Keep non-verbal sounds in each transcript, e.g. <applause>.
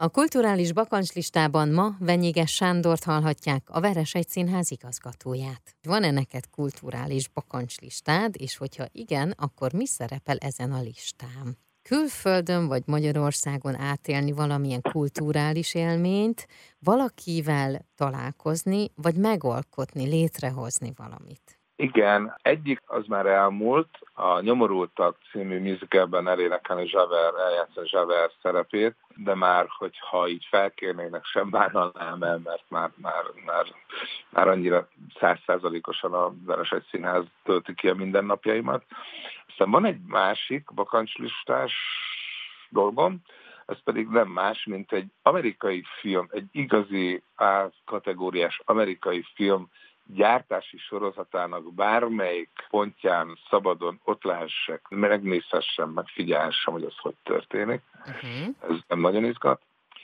A kulturális bakancslistában ma Venyéges Sándort hallhatják, a Veresegy Színház igazgatóját. Van-e neked kulturális bakancslistád, és hogyha igen, akkor mi szerepel ezen a listán? Külföldön vagy Magyarországon átélni valamilyen kulturális élményt, valakivel találkozni, vagy megalkotni, létrehozni valamit? Igen, egyik az már elmúlt, a Nyomorultak című musicalben elénekelni Zsaver, eljátszani Zsaver szerepét, de már, hogyha így felkérnének, sem bánalnám el, mert már, már, már, már annyira százszázalékosan a Veresegy Színház tölti ki a mindennapjaimat. Aztán van egy másik bakancslistás dolgom, ez pedig nem más, mint egy amerikai film, egy igazi A kategóriás amerikai film gyártási sorozatának bármelyik pontján szabadon ott lehessek, megnézhessem, megfigyelhessem, hogy az hogy történik. Uh-huh. Ez nem nagyon izgat.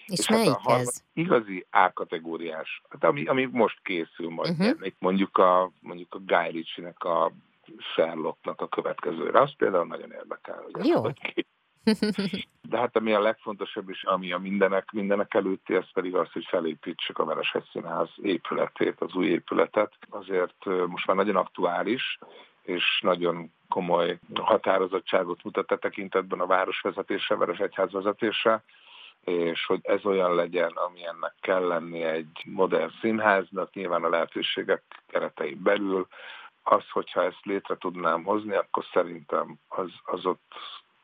És, és melyik hát ez? Igazi A-kategóriás, hát ami, ami most készül majd, uh-huh. mondjuk a, mondjuk a Guy Ritchie-nek a Sherlocknak a következőre. Az például nagyon érdekel, hogy Jó. hogy <laughs> De hát ami a legfontosabb is, ami a mindenek, mindenek előtti, ez pedig az, hogy felépítsük a Vereshegy Színház épületét, az új épületet. Azért most már nagyon aktuális, és nagyon komoly határozottságot mutat a tekintetben a városvezetése, Veresegyház vezetése, és hogy ez olyan legyen, ami ennek kell lenni egy modern színháznak, nyilván a lehetőségek keretein belül, az, hogyha ezt létre tudnám hozni, akkor szerintem az, az ott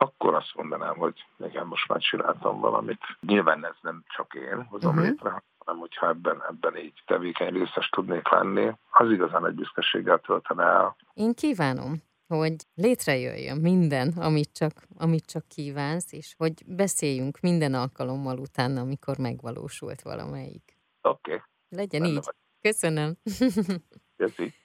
akkor azt mondanám, hogy igen, most már csináltam valamit. Nyilván ez nem csak én hozom uh-huh. létre, hanem hogyha ebben, ebben így tevékeny részes tudnék lenni, az igazán egy büszkeséggel töltene el. Én kívánom, hogy létrejöjjön minden, amit csak, amit csak kívánsz, és hogy beszéljünk minden alkalommal utána, amikor megvalósult valamelyik. Oké. Okay. Legyen Benne így. Vagy. Köszönöm. <laughs> Köszönöm.